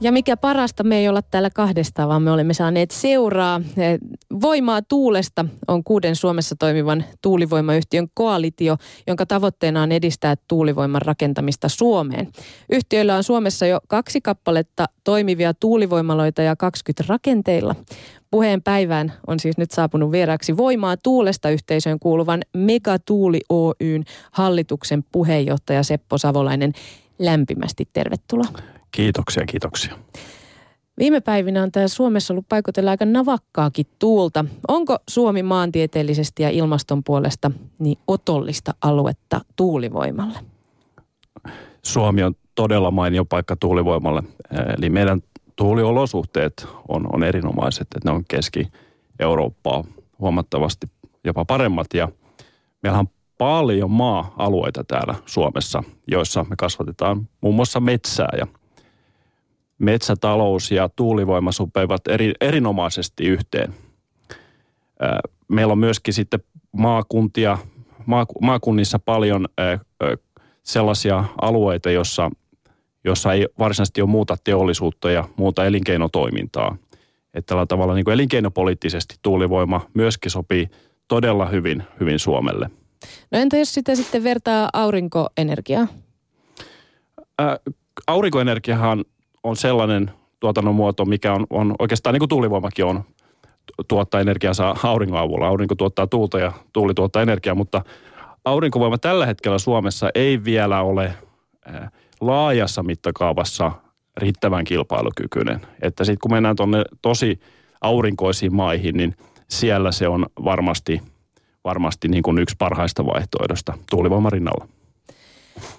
Ja mikä parasta, me ei olla täällä kahdestaan, vaan me olemme saaneet seuraa. Voimaa tuulesta on kuuden Suomessa toimivan tuulivoimayhtiön koalitio, jonka tavoitteena on edistää tuulivoiman rakentamista Suomeen. Yhtiöillä on Suomessa jo kaksi kappaletta toimivia tuulivoimaloita ja 20 rakenteilla. Puheen päivään on siis nyt saapunut vieraksi Voimaa tuulesta yhteisöön kuuluvan Megatuuli Oyn hallituksen puheenjohtaja Seppo Savolainen. Lämpimästi tervetuloa. Kiitoksia, kiitoksia. Viime päivinä on täällä Suomessa ollut paikotella aika navakkaakin tuulta. Onko Suomi maantieteellisesti ja ilmaston puolesta niin otollista aluetta tuulivoimalle? Suomi on todella mainio paikka tuulivoimalle. Eli meidän tuuliolosuhteet on, on erinomaiset, että ne on Keski-Eurooppaa huomattavasti jopa paremmat. Ja meillä on paljon maa-alueita täällä Suomessa, joissa me kasvatetaan muun muassa metsää ja – metsätalous ja tuulivoima sopeivat eri, erinomaisesti yhteen. Meillä on myöskin sitten maakuntia, maakunnissa paljon sellaisia alueita, jossa, jossa ei varsinaisesti ole muuta teollisuutta ja muuta elinkeinotoimintaa. Että tällä tavalla niin kuin elinkeinopoliittisesti tuulivoima myöskin sopii todella hyvin, hyvin Suomelle. No entä jos sitä sitten vertaa aurinkoenergiaa? aurinkoenergiahan on sellainen tuotannon muoto, mikä on, on oikeastaan niin kuin tuulivoimakin on, tuottaa energiansa auringon avulla. Aurinko tuottaa tuulta ja tuuli tuottaa energiaa, mutta aurinkovoima tällä hetkellä Suomessa ei vielä ole laajassa mittakaavassa riittävän kilpailukykyinen. Että sitten kun mennään tuonne tosi aurinkoisiin maihin, niin siellä se on varmasti, varmasti niin kuin yksi parhaista vaihtoehdosta tuulivoiman rinnalla.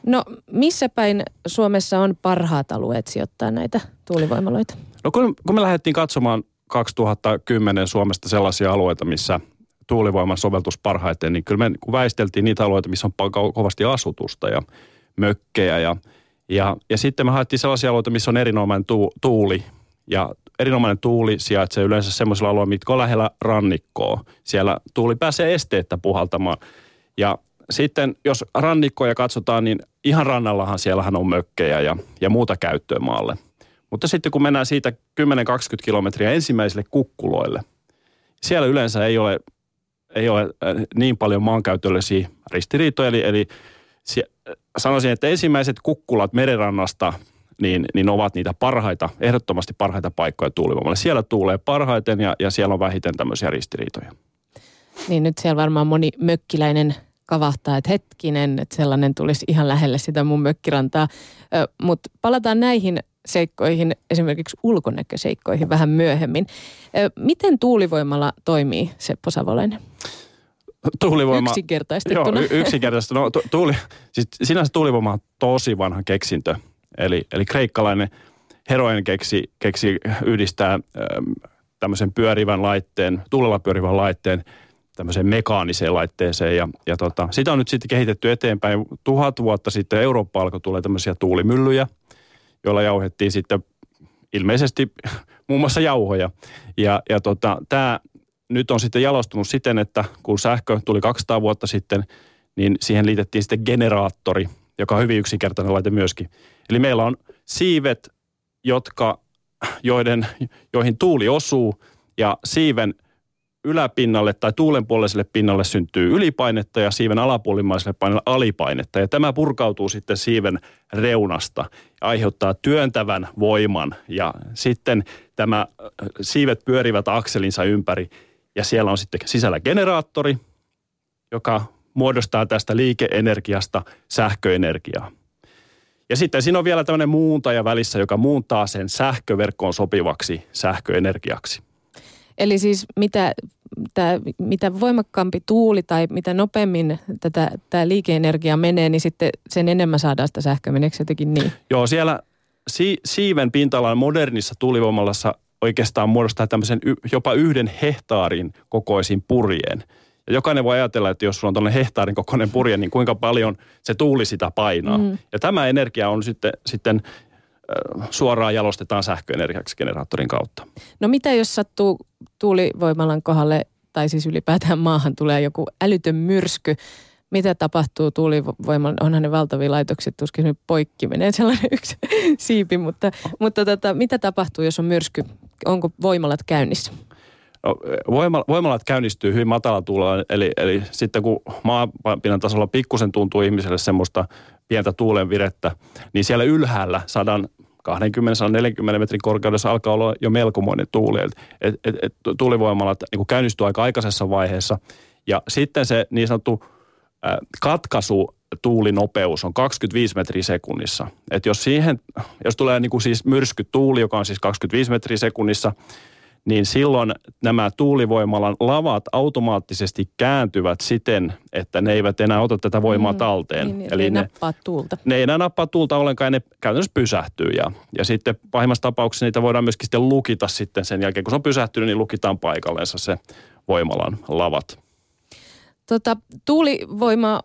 No missä päin Suomessa on parhaat alueet sijoittaa näitä tuulivoimaloita? No kun, kun me lähdettiin katsomaan 2010 Suomesta sellaisia alueita, missä tuulivoiman soveltus parhaiten, niin kyllä me väisteltiin niitä alueita, missä on kovasti asutusta ja mökkejä ja, ja, ja sitten me haettiin sellaisia alueita, missä on erinomainen tu, tuuli ja erinomainen tuuli sijaitsee yleensä semmoisilla alueilla, mitkä on lähellä rannikkoa. Siellä tuuli pääsee esteettä puhaltamaan. Ja sitten jos rannikkoja katsotaan, niin ihan rannallahan siellähän on mökkejä ja, ja muuta käyttöä maalle. Mutta sitten kun mennään siitä 10-20 kilometriä ensimmäisille kukkuloille, siellä yleensä ei ole, ei ole äh, niin paljon maankäytöllisiä ristiriitoja. Eli, eli sanoisin, että ensimmäiset kukkulat merenrannasta niin, niin ovat niitä parhaita, ehdottomasti parhaita paikkoja tuulivoimalle. Siellä tuulee parhaiten ja, ja siellä on vähiten tämmöisiä ristiriitoja. Niin nyt siellä varmaan moni mökkiläinen kavahtaa, että hetkinen, että sellainen tulisi ihan lähelle sitä mun mökkirantaa. Mutta palataan näihin seikkoihin, esimerkiksi ulkonäköseikkoihin vähän myöhemmin. Miten tuulivoimalla toimii Seppo Savolainen? Tuulivoima. Yksinkertaistettuna. Joo, yksinkertaistettuna. No, tu, tuuli, siis sinänsä tuulivoima on tosi vanha keksintö. Eli, eli kreikkalainen heroin keksi, keksi yhdistää ähm, tämmöisen pyörivän laitteen, tuulella pyörivän laitteen – tämmöiseen mekaaniseen laitteeseen. Ja, ja tota, sitä on nyt sitten kehitetty eteenpäin. Tuhat vuotta sitten Eurooppa alkoi tulla tämmöisiä tuulimyllyjä, joilla jauhettiin sitten ilmeisesti muun muassa jauhoja. Ja, ja tota, tämä nyt on sitten jalostunut siten, että kun sähkö tuli 200 vuotta sitten, niin siihen liitettiin sitten generaattori, joka on hyvin yksinkertainen laite myöskin. Eli meillä on siivet, jotka, joiden, joihin tuuli osuu ja siiven – yläpinnalle tai tuulenpuoleiselle pinnalle syntyy ylipainetta ja siiven alapuolimaiselle painalle alipainetta. Ja tämä purkautuu sitten siiven reunasta ja aiheuttaa työntävän voiman. Ja sitten tämä äh, siivet pyörivät akselinsa ympäri ja siellä on sitten sisällä generaattori, joka muodostaa tästä liikeenergiasta sähköenergiaa. Ja sitten siinä on vielä tämmöinen muuntaja välissä, joka muuntaa sen sähköverkkoon sopivaksi sähköenergiaksi. Eli siis mitä, tää, mitä voimakkaampi tuuli tai mitä nopeammin tätä, tämä liikeenergia menee, niin sitten sen enemmän saadaan sitä sähköä. Meneekö jotenkin niin? Joo, siellä si, siiven pinta modernissa tuulivoimalassa oikeastaan muodostaa tämmöisen y, jopa yhden hehtaarin kokoisin purjeen. Ja jokainen voi ajatella, että jos sulla on tuollainen hehtaarin kokoinen purje, niin kuinka paljon se tuuli sitä painaa. Mm. Ja tämä energia on sitten, sitten suoraan jalostetaan sähköenergiaksi generaattorin kautta. No mitä jos sattuu tuulivoimalan kohdalle tai siis ylipäätään maahan tulee joku älytön myrsky, mitä tapahtuu tuulivoiman, onhan ne valtavia laitoksia, tuskin nyt poikki menee sellainen yksi siipi, mutta, mutta tota, mitä tapahtuu, jos on myrsky? Onko voimalat käynnissä? No, voimalat käynnistyy hyvin matala tuulella, eli, eli sitten kun maapinnan tasolla pikkusen tuntuu ihmiselle semmoista pientä tuulen virettä, niin siellä ylhäällä sadan 20-40 metrin korkeudessa alkaa olla jo melkomoinen tuuli. Et, et, et, tuulivoimalat niin käynnistyy aika aikaisessa vaiheessa. Ja sitten se niin sanottu äh, katkaisu tuulinopeus on 25 metriä sekunnissa. Et jos siihen, jos tulee niin kuin siis myrsky tuuli, joka on siis 25 metriä sekunnissa, niin silloin nämä tuulivoimalan lavat automaattisesti kääntyvät siten, että ne eivät enää ota tätä voimaa mm, talteen. Niin, Eli ne, nappaa tuulta. Ne ei enää nappaa tuulta ollenkaan ja ne käytännössä pysähtyy. Ja, ja sitten pahimmassa tapauksessa niitä voidaan myöskin sitten lukita sitten sen jälkeen, kun se on pysähtynyt, niin lukitaan paikallensa se voimalan lavat. Tota, tuulivoima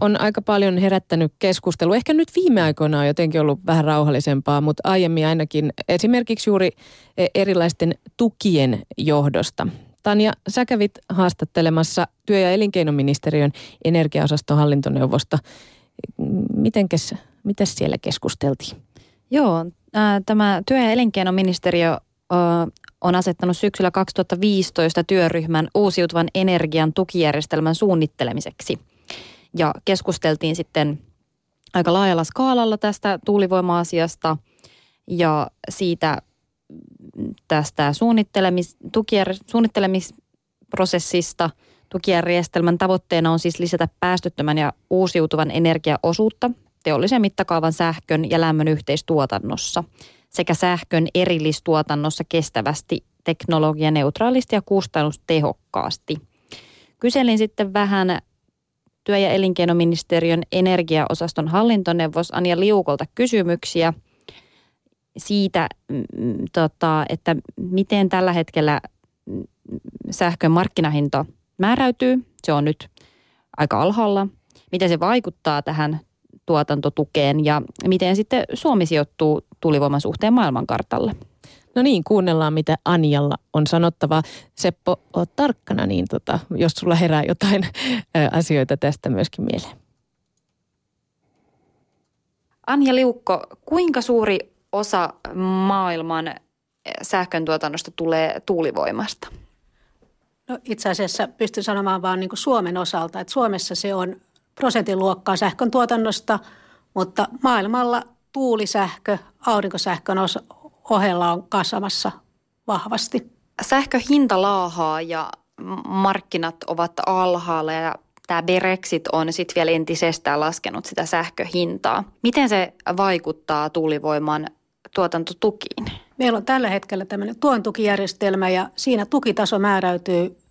on aika paljon herättänyt keskustelua. Ehkä nyt viime aikoina on jotenkin ollut vähän rauhallisempaa, mutta aiemmin ainakin esimerkiksi juuri e, erilaisten tukien johdosta. Tanja, sä kävit haastattelemassa työ- ja elinkeinoministeriön energiaosaston hallintoneuvosta. Mitenkäs, mitäs siellä keskusteltiin? Joo, tämä työ- ja elinkeinoministeriö on asettanut syksyllä 2015 työryhmän uusiutuvan energian tukijärjestelmän suunnittelemiseksi. Ja keskusteltiin sitten aika laajalla skaalalla tästä tuulivoima-asiasta ja siitä tästä suunnittelemis, tukijär, suunnittelemisprosessista. Tukijärjestelmän tavoitteena on siis lisätä päästöttömän ja uusiutuvan energiaosuutta teollisen mittakaavan sähkön ja lämmön yhteistuotannossa – sekä sähkön erillistuotannossa kestävästi, teknologianeutraalisti ja kustannustehokkaasti. Kyselin sitten vähän työ- ja elinkeinoministeriön energiaosaston hallintoneuvos Anja Liukolta kysymyksiä siitä, tota, että miten tällä hetkellä sähkön markkinahinta määräytyy. Se on nyt aika alhaalla. Miten se vaikuttaa tähän tuotantotukeen ja miten sitten Suomi sijoittuu tulivoiman suhteen maailmankartalle. No niin, kuunnellaan mitä Anjalla on sanottava. Seppo, oot tarkkana, niin tota, jos sulla herää jotain asioita tästä myöskin mieleen. Anja Liukko, kuinka suuri osa maailman sähkön tuotannosta tulee tuulivoimasta? No, itse asiassa pystyn sanomaan vain niin Suomen osalta, että Suomessa se on prosentin luokkaa sähkön tuotannosta, mutta maailmalla tuulisähkö aurinkosähkön ohella on kasvamassa vahvasti. Sähköhinta laahaa ja markkinat ovat alhaalla ja tämä Brexit on sitten vielä entisestään laskenut sitä sähköhintaa. Miten se vaikuttaa tuulivoiman tuotantotukiin? Meillä on tällä hetkellä tämmöinen tuontukijärjestelmä ja siinä tukitaso määräytyy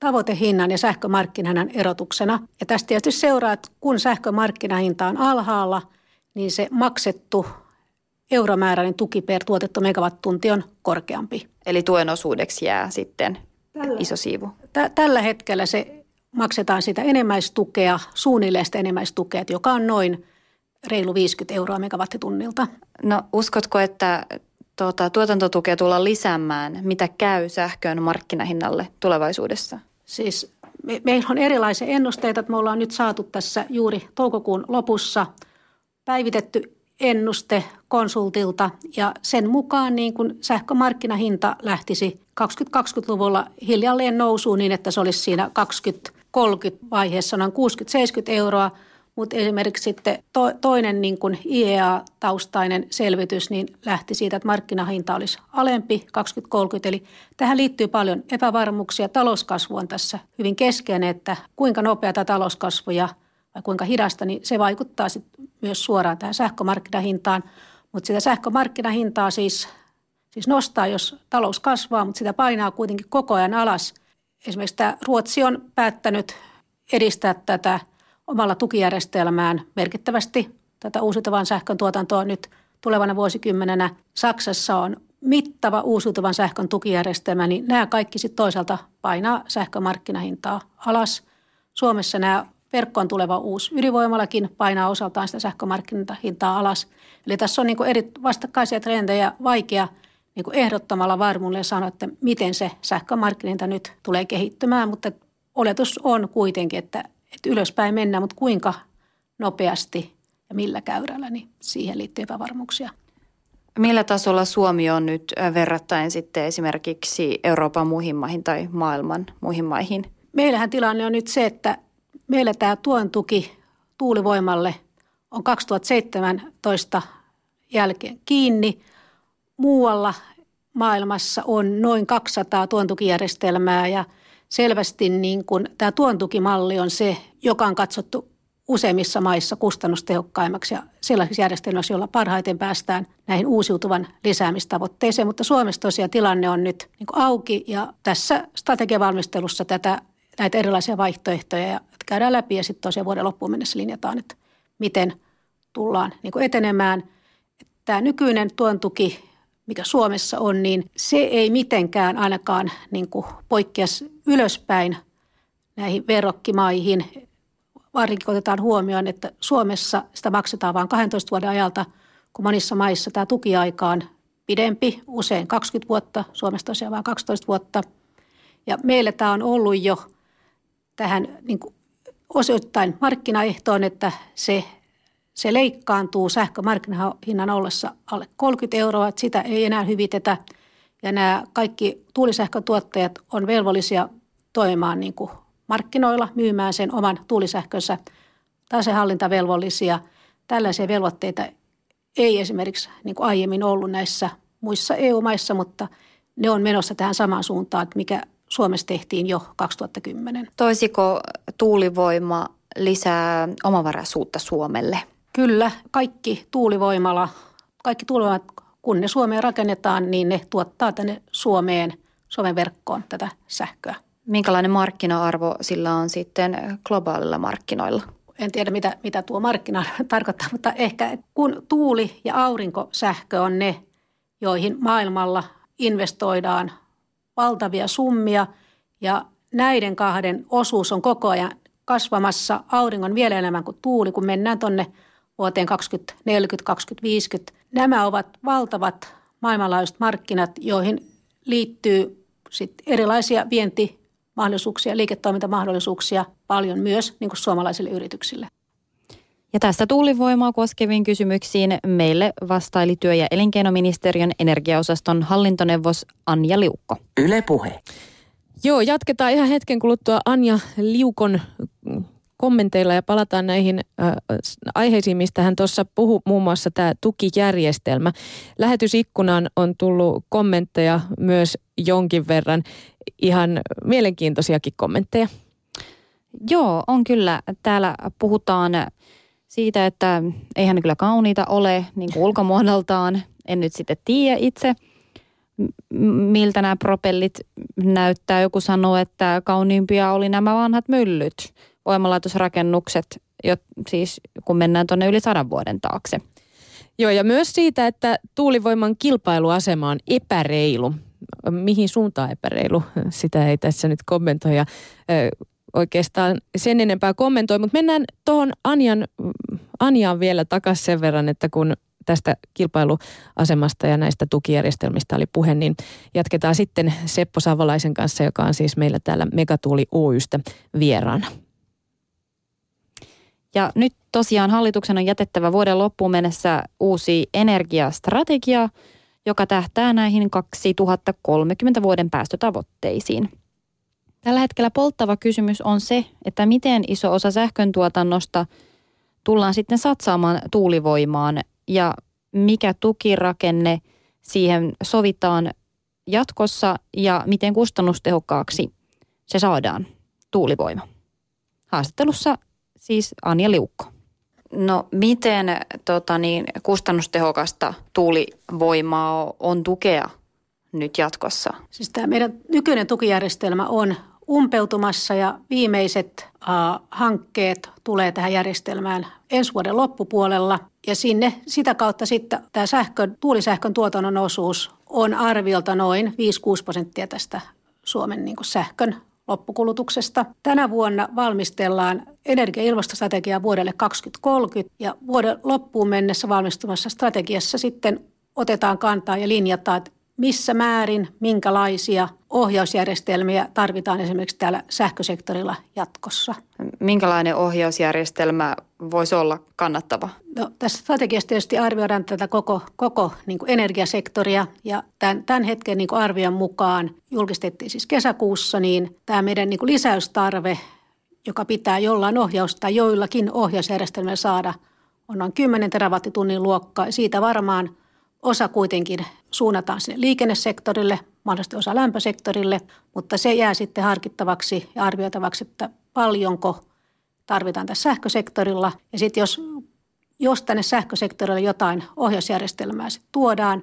tavoitehinnan ja sähkömarkkinahinnan erotuksena. Ja tästä tietysti seuraa, että kun sähkömarkkinahinta on alhaalla, niin se maksettu euromääräinen tuki per tuotettu megawattunti on korkeampi. Eli tuen osuudeksi jää sitten tällä, iso siivu. T- tällä hetkellä se maksetaan sitä enimmäistukea, suunnilleen sitä enimmäistukea, joka on noin reilu 50 euroa megawattitunnilta. No uskotko, että tuota, tuotantotukea tullaan lisäämään? Mitä käy sähkön markkinahinnalle tulevaisuudessa? Siis me, meillä on erilaisia ennusteita. Me ollaan nyt saatu tässä juuri toukokuun lopussa päivitetty ennuste konsultilta ja sen mukaan niin kun sähkömarkkinahinta lähtisi 2020-luvulla hiljalleen nousuun niin, että se olisi siinä 2030 vaiheessa noin 60-70 euroa – mutta esimerkiksi sitten to, toinen niin kuin IEA-taustainen selvitys niin lähti siitä, että markkinahinta olisi alempi 2030. Eli tähän liittyy paljon epävarmuuksia. Talouskasvu on tässä hyvin keskeinen, että kuinka nopeata talouskasvua vai kuinka hidasta, niin se vaikuttaa sitten myös suoraan tähän sähkömarkkinahintaan. Mutta sitä sähkömarkkinahintaa siis, siis nostaa, jos talous kasvaa, mutta sitä painaa kuitenkin koko ajan alas. Esimerkiksi tämä Ruotsi on päättänyt edistää tätä – omalla tukijärjestelmään merkittävästi tätä uusiutuvan sähkön tuotantoa nyt tulevana vuosikymmenenä. Saksassa on mittava uusiutuvan sähkön tukijärjestelmä, niin nämä kaikki sitten toisaalta painaa sähkömarkkinahintaa alas. Suomessa nämä verkkoon tuleva uusi ydinvoimalakin painaa osaltaan sitä sähkömarkkinahintaa alas. Eli tässä on niin kuin eri vastakkaisia trendejä vaikea niin kuin ehdottomalla varmuudella sanoa, että miten se sähkömarkkinahinta nyt tulee kehittymään, mutta oletus on kuitenkin, että että ylöspäin mennään, mutta kuinka nopeasti ja millä käyrällä, niin siihen liittyy epävarmuuksia. Millä tasolla Suomi on nyt verrattain sitten esimerkiksi Euroopan muihin maihin tai maailman muihin maihin? Meillähän tilanne on nyt se, että meillä tämä tuon tuki tuulivoimalle on 2017 jälkeen kiinni. Muualla maailmassa on noin 200 tuontukijärjestelmää ja selvästi niin kuin tämä tuontukimalli on se, joka on katsottu useimmissa maissa kustannustehokkaimmaksi ja sellaisissa järjestelmissä, joilla parhaiten päästään näihin uusiutuvan lisäämistavoitteeseen. Mutta Suomessa tosiaan tilanne on nyt niin auki ja tässä strategiavalmistelussa tätä, näitä erilaisia vaihtoehtoja ja käydään läpi ja sitten tosiaan vuoden loppuun mennessä linjataan, että miten tullaan niin etenemään. Tämä nykyinen tuon tuki, mikä Suomessa on, niin se ei mitenkään ainakaan niin poikkea ylöspäin näihin verrokkimaihin varsinkin otetaan huomioon, että Suomessa sitä maksetaan vain 12 vuoden ajalta, kun monissa maissa tämä tukiaika on pidempi, usein 20 vuotta, Suomessa tosiaan vain 12 vuotta. Ja meillä tämä on ollut jo tähän niin kuin osoittain markkinaehtoon, että se, se leikkaantuu sähkömarkkinahinnan ollessa alle 30 euroa, että sitä ei enää hyvitetä. Ja nämä kaikki tuulisähkötuottajat on velvollisia toimimaan niin kuin markkinoilla myymään sen oman tuulisähkönsä tasehallintavelvollisia. Tällaisia velvoitteita ei esimerkiksi niin kuin aiemmin ollut näissä muissa EU-maissa, mutta ne on menossa tähän samaan suuntaan, mikä Suomessa tehtiin jo 2010. Toisiko tuulivoima lisää omavaraisuutta Suomelle? Kyllä, kaikki tuulivoimala, kaikki tuulivoimat, kun ne Suomeen rakennetaan, niin ne tuottaa tänne Suomeen, Suomen verkkoon tätä sähköä. Minkälainen markkina-arvo sillä on sitten globaalilla markkinoilla? En tiedä, mitä, mitä tuo markkina tarkoittaa, mutta ehkä kun tuuli- ja aurinkosähkö on ne, joihin maailmalla investoidaan valtavia summia ja näiden kahden osuus on koko ajan kasvamassa auringon vielä enemmän kuin tuuli, kun mennään tuonne vuoteen 2040, 2050. Nämä ovat valtavat maailmanlaajuiset markkinat, joihin liittyy sit erilaisia vienti- mahdollisuuksia, liiketoimintamahdollisuuksia paljon myös niin kuin suomalaisille yrityksille. Ja tästä tuulivoimaa koskeviin kysymyksiin meille vastaili työ- ja elinkeinoministeriön energiaosaston hallintoneuvos Anja Liukko. Yle puhe. Joo, jatketaan ihan hetken kuluttua Anja Liukon kommenteilla ja palataan näihin äh, aiheisiin, mistä hän tuossa puhui, muun muassa tämä tukijärjestelmä. Lähetysikkunaan on tullut kommentteja myös jonkin verran ihan mielenkiintoisiakin kommentteja. Joo, on kyllä. Täällä puhutaan siitä, että eihän ne kyllä kauniita ole niin kuin ulkomuodoltaan. En nyt sitten tiedä itse, miltä nämä propellit näyttää. Joku sanoo, että kauniimpia oli nämä vanhat myllyt, voimalaitosrakennukset, jo, siis kun mennään tuonne yli sadan vuoden taakse. Joo, ja myös siitä, että tuulivoiman kilpailuasema on epäreilu mihin suuntaan epäreilu, sitä ei tässä nyt kommentoi ja oikeastaan sen enempää kommentoi, mutta mennään tuohon Anjan, Anjaan vielä takaisin sen verran, että kun tästä kilpailuasemasta ja näistä tukijärjestelmistä oli puhe, niin jatketaan sitten Seppo Savolaisen kanssa, joka on siis meillä täällä Megatuuli Oystä vieraana. Ja nyt tosiaan hallituksen on jätettävä vuoden loppuun mennessä uusi energiastrategia – joka tähtää näihin 2030 vuoden päästötavoitteisiin. Tällä hetkellä polttava kysymys on se, että miten iso osa sähkön tuotannosta tullaan sitten satsaamaan tuulivoimaan ja mikä tukirakenne siihen sovitaan jatkossa ja miten kustannustehokkaaksi se saadaan tuulivoima. Haastattelussa siis Anja Liukko. No miten tota niin, kustannustehokasta tuulivoimaa on tukea nyt jatkossa? Siis tämä meidän nykyinen tukijärjestelmä on umpeutumassa ja viimeiset äh, hankkeet tulee tähän järjestelmään ensi vuoden loppupuolella. Ja sinne sitä kautta sitten tämä sähkön, tuulisähkön tuotannon osuus on arviolta noin 5-6 prosenttia tästä Suomen niin sähkön loppukulutuksesta. Tänä vuonna valmistellaan energia- ja ilmastostrategiaa vuodelle 2030 ja vuoden loppuun mennessä valmistumassa strategiassa sitten otetaan kantaa ja linjataan, että missä määrin, minkälaisia ohjausjärjestelmiä tarvitaan esimerkiksi täällä sähkösektorilla jatkossa. Minkälainen ohjausjärjestelmä voisi olla kannattava? No, tässä strategiassa tietysti arvioidaan tätä koko, koko niin kuin energiasektoria ja tämän, tämän hetken niin kuin arvion mukaan julkistettiin siis kesäkuussa, niin tämä meidän niin kuin lisäystarve, joka pitää jollain ohjaus tai joillakin ohjausjärjestelmillä saada, on noin 10 terawattitunnin luokkaa. Siitä varmaan – Osa kuitenkin suunnataan sinne liikennesektorille, mahdollisesti osa lämpösektorille, mutta se jää sitten harkittavaksi ja arvioitavaksi, että paljonko tarvitaan tässä sähkösektorilla. Ja sitten jos, jos tänne sähkösektorille jotain ohjausjärjestelmää sitten tuodaan,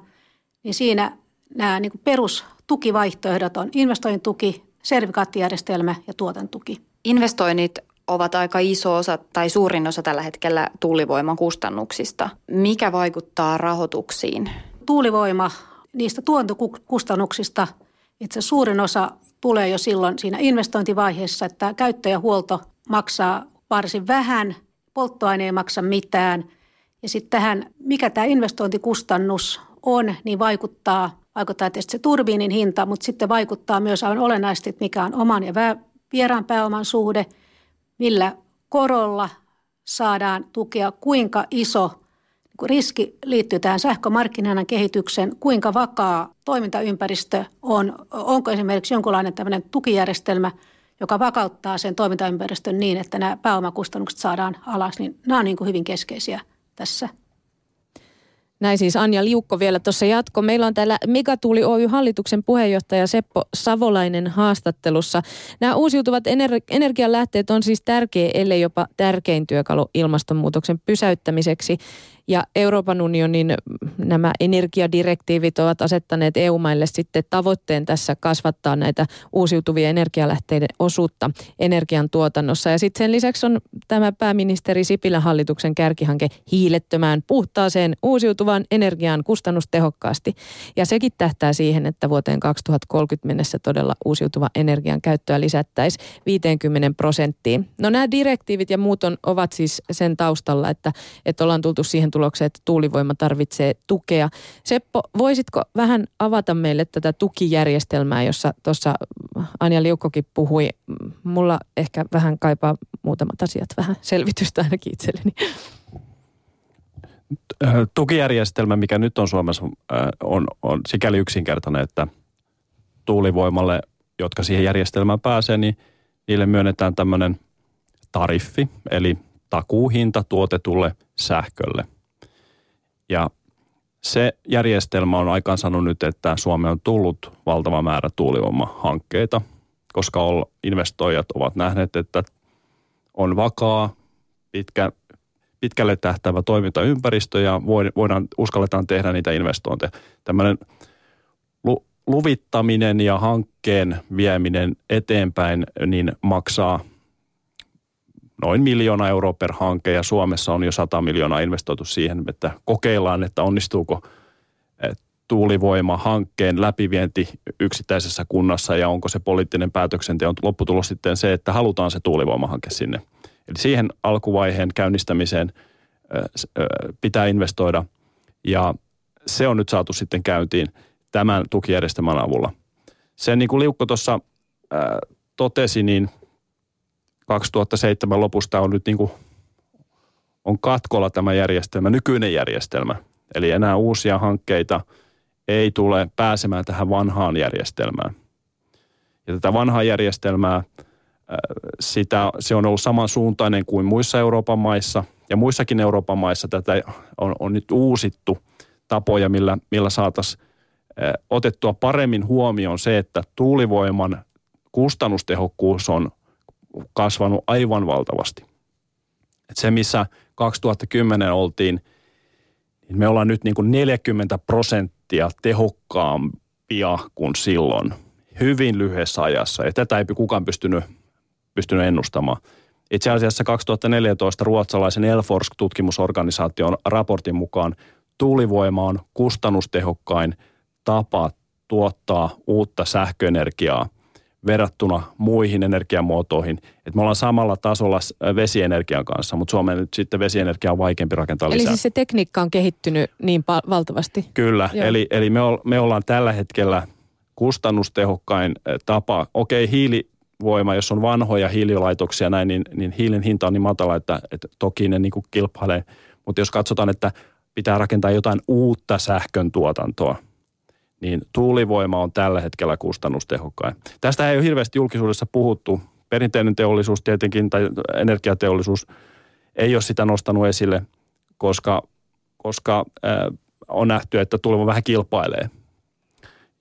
niin siinä nämä niin perustukivaihtoehdot on investointituki, servikaattijärjestelmä ja tuotantuki. Investoinnit ovat aika iso osa tai suurin osa tällä hetkellä tuulivoiman kustannuksista. Mikä vaikuttaa rahoituksiin? Tuulivoima niistä tuontokustannuksista itse suurin osa tulee jo silloin siinä investointivaiheessa, että käyttö ja huolto maksaa varsin vähän, polttoaine ei maksa mitään. Ja sitten tähän, mikä tämä investointikustannus on, niin vaikuttaa, vaikuttaa tietysti se turbiinin hinta, mutta sitten vaikuttaa myös aivan olennaisesti, että mikä on oman ja vieraan pääoman suhde – millä korolla saadaan tukea, kuinka iso riski liittyy tähän sähkömarkkinoiden kehitykseen, kuinka vakaa toimintaympäristö on, onko esimerkiksi jonkinlainen tämmöinen tukijärjestelmä, joka vakauttaa sen toimintaympäristön niin, että nämä pääomakustannukset saadaan alas, niin nämä on niin kuin hyvin keskeisiä tässä näin siis Anja Liukko vielä tuossa jatko. Meillä on täällä Megatuuli Oy hallituksen puheenjohtaja Seppo Savolainen haastattelussa. Nämä uusiutuvat ener- energialähteet on siis tärkeä, ellei jopa tärkein työkalu ilmastonmuutoksen pysäyttämiseksi. Ja Euroopan unionin nämä energiadirektiivit ovat asettaneet EU-maille sitten tavoitteen tässä kasvattaa näitä uusiutuvia energialähteiden osuutta energiantuotannossa. Ja sitten sen lisäksi on tämä pääministeri Sipilän hallituksen kärkihanke hiilettömään puhtaaseen uusiutuvaan energiaan kustannustehokkaasti. Ja sekin tähtää siihen, että vuoteen 2030 mennessä todella uusiutuva energian käyttöä lisättäisiin 50 prosenttiin. No nämä direktiivit ja muut on, ovat siis sen taustalla, että, että ollaan tultu siihen tulokseen, että tuulivoima tarvitsee tukea. Seppo, voisitko vähän avata meille tätä tukijärjestelmää, jossa tuossa Anja Liukkokin puhui. Mulla ehkä vähän kaipaa muutamat asiat vähän selvitystä ainakin itselleni. Tukijärjestelmä, mikä nyt on Suomessa, on, on sikäli yksinkertainen, että tuulivoimalle, jotka siihen järjestelmään pääsee, niin niille myönnetään tämmöinen tariffi, eli takuuhinta tuotetulle sähkölle. Ja se järjestelmä on aikaansaanut nyt, että Suomeen on tullut valtava määrä tuulivoimahankkeita, koska investoijat ovat nähneet, että on vakaa, pitkä, pitkälle tähtävä toimintaympäristö ja voidaan, uskalletaan tehdä niitä investointeja. Tämmöinen luvittaminen ja hankkeen vieminen eteenpäin niin maksaa – noin miljoona euroa per hanke ja Suomessa on jo 100 miljoonaa investoitu siihen, että kokeillaan, että onnistuuko eh, tuulivoima hankkeen läpivienti yksittäisessä kunnassa ja onko se poliittinen päätöksenteon lopputulos sitten se, että halutaan se tuulivoimahanke sinne. Eli siihen alkuvaiheen käynnistämiseen eh, eh, pitää investoida ja se on nyt saatu sitten käyntiin tämän tukijärjestelmän avulla. Sen niin kuin Liukko tuossa totesi, niin – 2007 lopusta on nyt niin kuin, on katkolla tämä järjestelmä, nykyinen järjestelmä. Eli enää uusia hankkeita ei tule pääsemään tähän vanhaan järjestelmään. Ja tätä vanhaa järjestelmää, äh, sitä, se on ollut samansuuntainen kuin muissa Euroopan maissa. Ja muissakin Euroopan maissa tätä on, on nyt uusittu tapoja, millä, millä saataisiin äh, otettua paremmin huomioon se, että tuulivoiman kustannustehokkuus on – kasvanut aivan valtavasti. Et se, missä 2010 oltiin, niin me ollaan nyt niin kuin 40 prosenttia tehokkaampia kuin silloin hyvin lyhyessä ajassa. Ja tätä ei kukaan pystynyt, pystynyt ennustamaan. Itse asiassa 2014 ruotsalaisen Elforsk-tutkimusorganisaation raportin mukaan tuulivoima on kustannustehokkain tapa tuottaa uutta sähköenergiaa verrattuna muihin energiamuotoihin. Et me ollaan samalla tasolla vesienergian kanssa, mutta Suomeen nyt sitten vesienergia on vaikeampi rakentaa Eli lisää. siis se tekniikka on kehittynyt niin pa- valtavasti? Kyllä, Joo. eli, eli me, ol, me ollaan tällä hetkellä kustannustehokkain eh, tapa. Okei, hiilivoima, jos on vanhoja hiililaitoksia näin, niin, niin hiilen hinta on niin matala, että, että toki ne niin kuin kilpailee. Mutta jos katsotaan, että pitää rakentaa jotain uutta sähkön tuotantoa, niin tuulivoima on tällä hetkellä kustannustehokkain. Tästä ei ole hirveästi julkisuudessa puhuttu. Perinteinen teollisuus tietenkin tai energiateollisuus ei ole sitä nostanut esille, koska, koska äh, on nähty, että tuulivoima vähän kilpailee.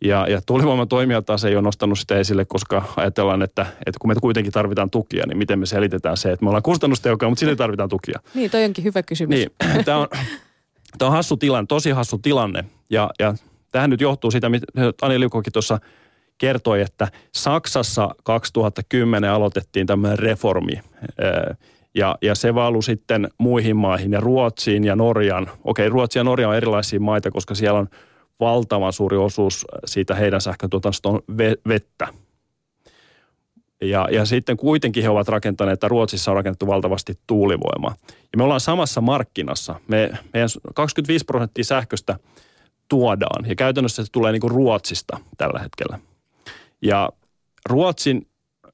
Ja, ja tuulivoiman toimijat taas ei ole nostanut sitä esille, koska ajatellaan, että, että kun me kuitenkin tarvitaan tukia, niin miten me selitetään se, että me ollaan kustannustehokkaita, mutta silti tarvitaan tukia. Niin, toi onkin hyvä kysymys. Niin, tämä on, tämä on hassu tilanne, tosi hassu tilanne. Ja, ja tähän nyt johtuu sitä, mitä Ani Liukokin tuossa kertoi, että Saksassa 2010 aloitettiin tämmöinen reformi. Ja, ja se valui sitten muihin maihin ja Ruotsiin ja Norjan. Okei, Ruotsi ja Norja on erilaisia maita, koska siellä on valtavan suuri osuus siitä heidän ve- vettä. Ja, ja sitten kuitenkin he ovat rakentaneet, että Ruotsissa on rakennettu valtavasti tuulivoimaa. Ja me ollaan samassa markkinassa. Me, meidän 25 prosenttia sähköstä tuodaan ja käytännössä se tulee niin kuin Ruotsista tällä hetkellä. Ja Ruotsin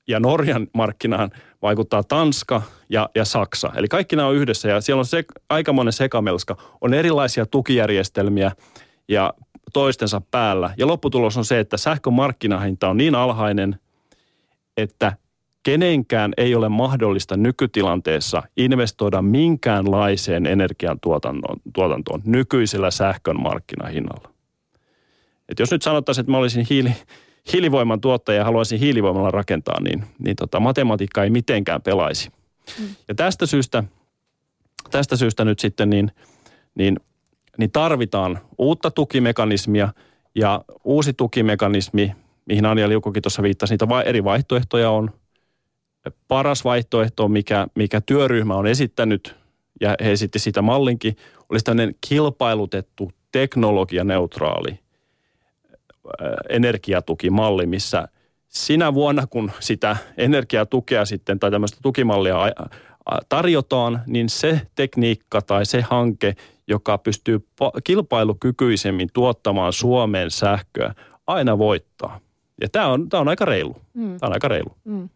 ja Norjan markkinaan vaikuttaa Tanska ja, ja Saksa. Eli kaikki nämä on yhdessä ja siellä on se, aikamoinen sekamelska. On erilaisia tukijärjestelmiä ja toistensa päällä. Ja lopputulos on se, että sähkön markkinahinta on niin alhainen, että kenenkään ei ole mahdollista nykytilanteessa investoida minkäänlaiseen energiantuotantoon tuotantoon nykyisellä sähkön markkinahinnalla. Et jos nyt sanottaisiin, että mä olisin hiili, hiilivoiman tuottaja ja haluaisin hiilivoimalla rakentaa, niin, niin tota, matematiikka ei mitenkään pelaisi. Mm. Ja tästä syystä, tästä syystä nyt sitten niin, niin, niin tarvitaan uutta tukimekanismia ja uusi tukimekanismi, mihin Anja Liukokin tuossa viittasi, niitä eri vaihtoehtoja on. Paras vaihtoehto, mikä, mikä työryhmä on esittänyt, ja he esitti sitä mallinkin, olisi tämmöinen kilpailutettu teknologianeutraali energiatukimalli, missä sinä vuonna, kun sitä energiatukea sitten tai tämmöistä tukimallia tarjotaan, niin se tekniikka tai se hanke, joka pystyy kilpailukykyisemmin tuottamaan Suomeen sähköä, aina voittaa. Ja tämä on, tämä on aika reilu. Mm. Tämä on aika reilu. Mm.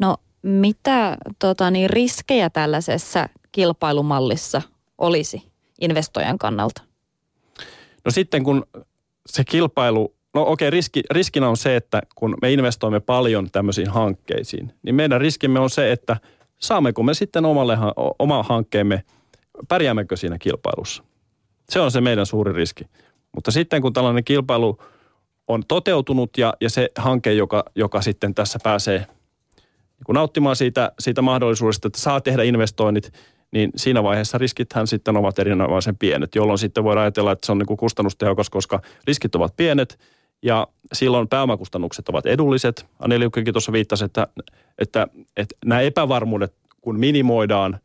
No mitä tota, niin riskejä tällaisessa kilpailumallissa olisi investoijan kannalta? No sitten kun se kilpailu, no okei, riski, riskinä on se, että kun me investoimme paljon tämmöisiin hankkeisiin, niin meidän riskimme on se, että saammeko me sitten omalle, oma hankkeemme, pärjäämmekö siinä kilpailussa. Se on se meidän suuri riski. Mutta sitten kun tällainen kilpailu on toteutunut ja, ja se hanke, joka, joka sitten tässä pääsee niin nauttimaan siitä, siitä mahdollisuudesta, että saa tehdä investoinnit, niin siinä vaiheessa riskithän sitten ovat erinomaisen pienet, jolloin sitten voidaan ajatella, että se on niin kuin kustannustehokas, koska riskit ovat pienet ja silloin pääomakustannukset ovat edulliset. Aneli Ukkikin tuossa viittasi, että, että, että nämä epävarmuudet, kun minimoidaan,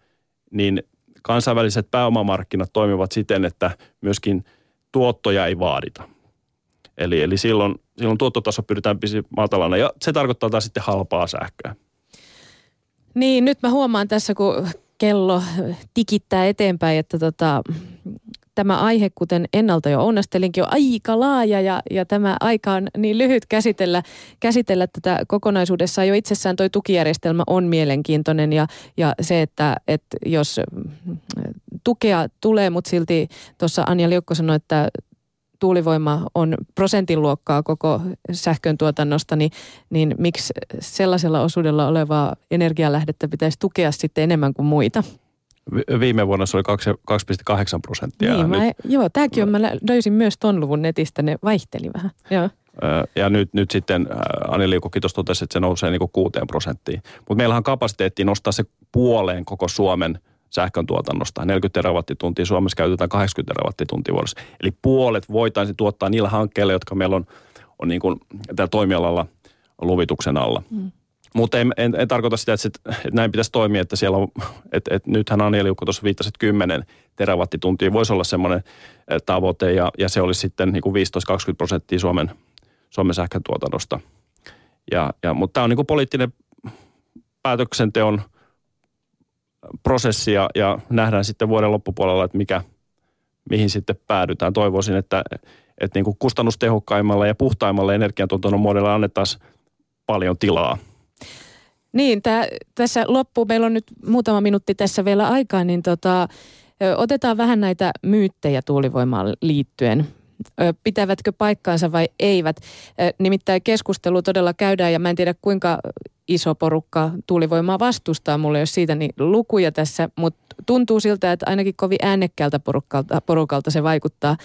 niin kansainväliset pääomamarkkinat toimivat siten, että myöskin tuottoja ei vaadita. Eli, eli silloin, silloin tuottotaso pyritään pysymään matalana ja se tarkoittaa taas sitten halpaa sähköä. Niin, nyt mä huomaan tässä, kun kello tikittää eteenpäin, että tota, tämä aihe, kuten ennalta jo onnastelinkin, on aika laaja ja, ja tämä aika on niin lyhyt käsitellä, käsitellä tätä kokonaisuudessaan. Jo itsessään tuo tukijärjestelmä on mielenkiintoinen ja, ja se, että, että jos tukea tulee, mutta silti tuossa Anja Liukko sanoi, että tuulivoima on prosentin luokkaa koko sähkön tuotannosta, niin, niin miksi sellaisella osuudella olevaa energialähdettä pitäisi tukea sitten enemmän kuin muita? Viime vuonna se oli 2,8 prosenttia. Niin, mä, nyt, joo, tämäkin on, mä löysin myös ton luvun netistä, ne vaihteli vähän. Joo. Ja nyt, nyt sitten Ani Liukokin tuossa totesi, että se nousee niin kuin 6 prosenttiin. Mutta meillähän on kapasiteetti nostaa se puoleen koko Suomen – sähkön tuotannosta. 40 terawattituntia, Suomessa käytetään 80 terawattituntia vuodessa. Eli puolet voitaisiin tuottaa niillä hankkeilla, jotka meillä on, on niin kuin tällä toimialalla luvituksen alla. Mm. Mutta en, en, en, tarkoita sitä, että, sit, että näin pitäisi toimia, että siellä on, että, että nythän Anja Liukko tuossa viittasi, että 10 terawattituntia voisi olla semmoinen tavoite ja, ja se olisi sitten niin kuin 15-20 prosenttia Suomen, Suomen sähkön tuotannosta. Ja, ja, mutta tämä on niin kuin poliittinen päätöksenteon prosessi ja, ja nähdään sitten vuoden loppupuolella, että mikä, mihin sitten päädytään. Toivoisin, että, että niin kuin kustannustehokkaimmalle ja puhtaimmalle energiantuotannon muodolle annettaisiin paljon tilaa. Niin, tää, tässä loppuu, meillä on nyt muutama minuutti tässä vielä aikaa, niin tota, otetaan vähän näitä myyttejä tuulivoimaan liittyen. Pitävätkö paikkaansa vai eivät? Nimittäin keskustelu todella käydään ja mä en tiedä kuinka iso porukka tuulivoimaa vastustaa. Mulla ei ole siitä niin lukuja tässä, mutta tuntuu siltä, että ainakin kovin äänekkäältä porukalta, porukalta se vaikuttaa.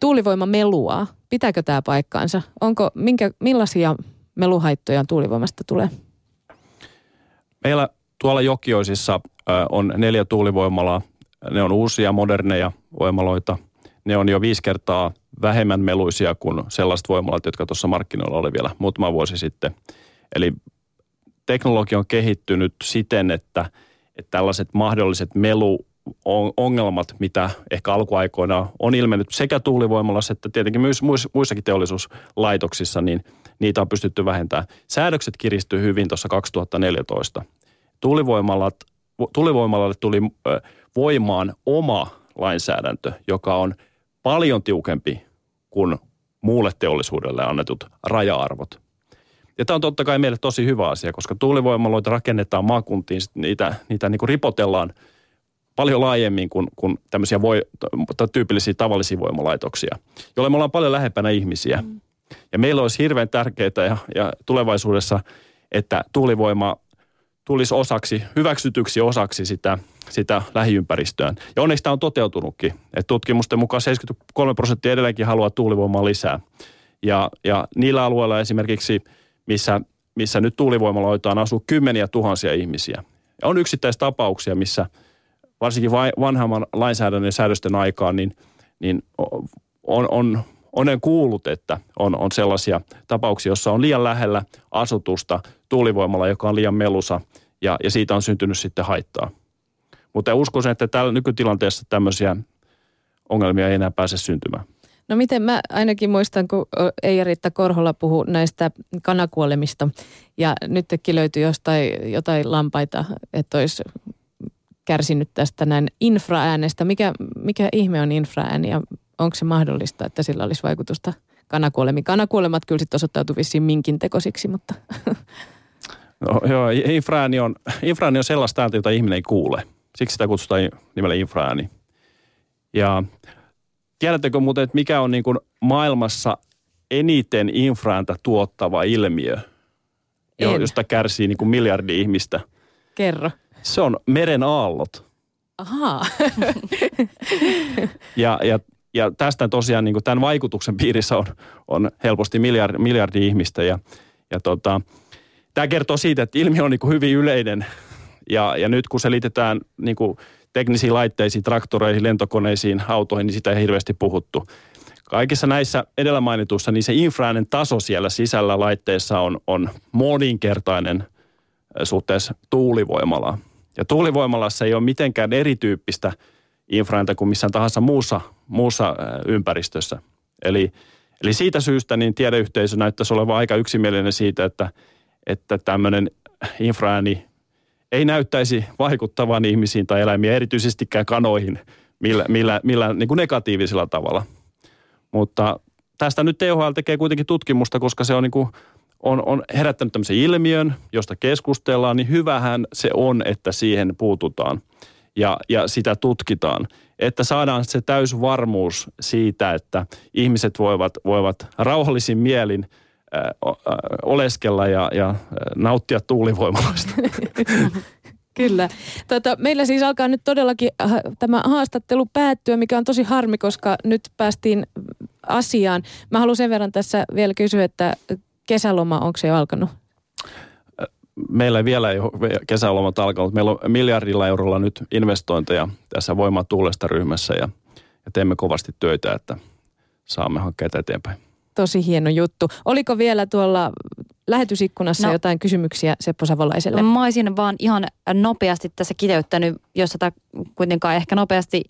Tuulivoima meluaa. Pitääkö tämä paikkaansa? Onko, minkä, millaisia meluhaittoja tuulivoimasta tulee? Meillä tuolla Jokioisissa on neljä tuulivoimalaa. Ne on uusia, moderneja voimaloita. Ne on jo viisi kertaa vähemmän meluisia kuin sellaiset voimalat, jotka tuossa markkinoilla oli vielä muutama vuosi sitten. Eli teknologia on kehittynyt siten, että, että tällaiset mahdolliset melu ongelmat, mitä ehkä alkuaikoina on ilmennyt sekä tuulivoimalassa että tietenkin myös muissakin teollisuuslaitoksissa, niin niitä on pystytty vähentämään. Säädökset kiristyivät hyvin tuossa 2014. Tuulivoimalat, tuulivoimalalle tuli voimaan oma lainsäädäntö, joka on paljon tiukempi kuin muulle teollisuudelle annetut raja-arvot. Ja tämä on totta kai meille tosi hyvä asia, koska tuulivoimaloita rakennetaan maakuntiin, niitä, niitä niin kuin ripotellaan – paljon laajemmin kuin, kuin tämmöisiä voi, tyypillisiä tavallisia voimalaitoksia, joille me ollaan paljon lähempänä ihmisiä. Mm. Ja meillä olisi hirveän tärkeää ja, ja tulevaisuudessa, että tuulivoima tulisi osaksi, hyväksytyksi osaksi sitä, sitä lähiympäristöön. Ja onneksi tämä on toteutunutkin. Et tutkimusten mukaan 73 prosenttia edelleenkin haluaa tuulivoimaa lisää. Ja, ja niillä alueilla esimerkiksi, missä, missä nyt tuulivoimaloitaan, asuu kymmeniä tuhansia ihmisiä. Ja on yksittäistapauksia, missä – varsinkin vanhamman lainsäädännön säädösten aikaan, niin, niin on, on, olen kuullut, että on, on sellaisia tapauksia, jossa on liian lähellä asutusta tuulivoimalla, joka on liian melusa ja, ja siitä on syntynyt sitten haittaa. Mutta uskoisin, että tällä nykytilanteessa tämmöisiä ongelmia ei enää pääse syntymään. No miten mä ainakin muistan, kun Eija-Riitta Korhola puhui näistä kanakuolemista ja nytkin löytyi jostain jotain lampaita, että olisi kärsinyt tästä näin infraäänestä. Mikä, mikä ihme on infraääni ja onko se mahdollista, että sillä olisi vaikutusta kanakuolemiin? Kanakuolemat kyllä sitten osoittautuu vissiin minkin tekosiksi, mutta... No, joo, infraääni on, infraääni on sellaista ääntä, jota ihminen ei kuule. Siksi sitä kutsutaan nimellä infraääni. Ja tiedättekö muuten, että mikä on niin kuin maailmassa eniten infraääntä tuottava ilmiö, en. josta kärsii niin kuin miljardi ihmistä? Kerro. Se on meren aallot. Ahaa. ja, ja, ja tästä tosiaan niin kuin tämän vaikutuksen piirissä on, on helposti miljardi, miljardi ihmistä. Ja, ja tota, tämä kertoo siitä, että ilmiö on niin kuin hyvin yleinen. Ja, ja nyt kun se liitetään niin kuin teknisiin laitteisiin, traktoreihin, lentokoneisiin, autoihin, niin sitä ei hirveästi puhuttu. Kaikissa näissä edellä mainituissa, niin se infraäänen taso siellä sisällä laitteessa on, on moninkertainen suhteessa tuulivoimalaan. Ja tuulivoimalassa ei ole mitenkään erityyppistä infrainta kuin missään tahansa muussa, muussa ympäristössä. Eli, eli siitä syystä niin tiedeyhteisö näyttäisi olevan aika yksimielinen siitä, että, että tämmöinen infraääni ei näyttäisi vaikuttavan ihmisiin tai eläimiin, erityisestikään kanoihin, millä, millä, millä niin kuin negatiivisella tavalla. Mutta tästä nyt THL tekee kuitenkin tutkimusta, koska se on niin kuin on, on herättänyt tämmöisen ilmiön, josta keskustellaan, niin hyvähän se on, että siihen puututaan ja, ja sitä tutkitaan. Että saadaan se täysvarmuus siitä, että ihmiset voivat, voivat rauhallisin mielin oleskella ja, ja nauttia tuulivoimaloista. Kyllä. Tota, meillä siis alkaa nyt todellakin äh, tämä haastattelu päättyä, mikä on tosi harmi, koska nyt päästiin asiaan. Mä haluan sen verran tässä vielä kysyä, että kesäloma, onko se jo alkanut? Meillä ei vielä ei ole kesälomat alkanut. Meillä on miljardilla eurolla nyt investointeja tässä voimatuulesta ryhmässä ja, ja teemme kovasti töitä, että saamme hankkeita eteenpäin. Tosi hieno juttu. Oliko vielä tuolla lähetysikkunassa no, jotain kysymyksiä Seppo Savolaiselle? Mä olisin vaan ihan nopeasti tässä kiteyttänyt, jos tätä kuitenkaan ehkä nopeasti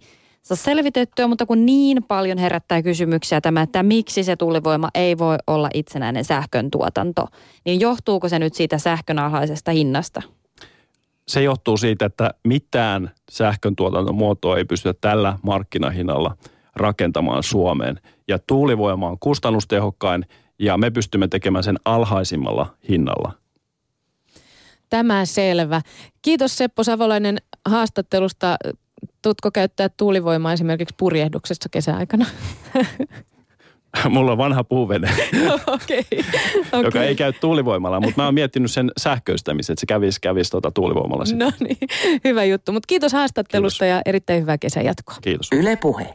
saa selvitettyä, mutta kun niin paljon herättää kysymyksiä tämä, että miksi se tuulivoima ei voi olla itsenäinen sähkön tuotanto, niin johtuuko se nyt siitä sähkön alhaisesta hinnasta? Se johtuu siitä, että mitään sähkön tuotantomuotoa ei pystytä tällä markkinahinnalla rakentamaan Suomeen. Ja tuulivoima on kustannustehokkain ja me pystymme tekemään sen alhaisimmalla hinnalla. Tämä selvä. Kiitos Seppo Savolainen haastattelusta. Tutko käyttää tuulivoimaa esimerkiksi purjehduksessa kesäaikana? Mulla on vanha puuvene, okay. okay. joka ei käy tuulivoimalla, mutta mä oon miettinyt sen sähköistämisen, että se kävisi, kävisi tuota tuulivoimalla sitten. No niin, hyvä juttu. Mutta kiitos haastattelusta kiitos. ja erittäin hyvää kesän jatkoa. Kiitos. Yle Puhe.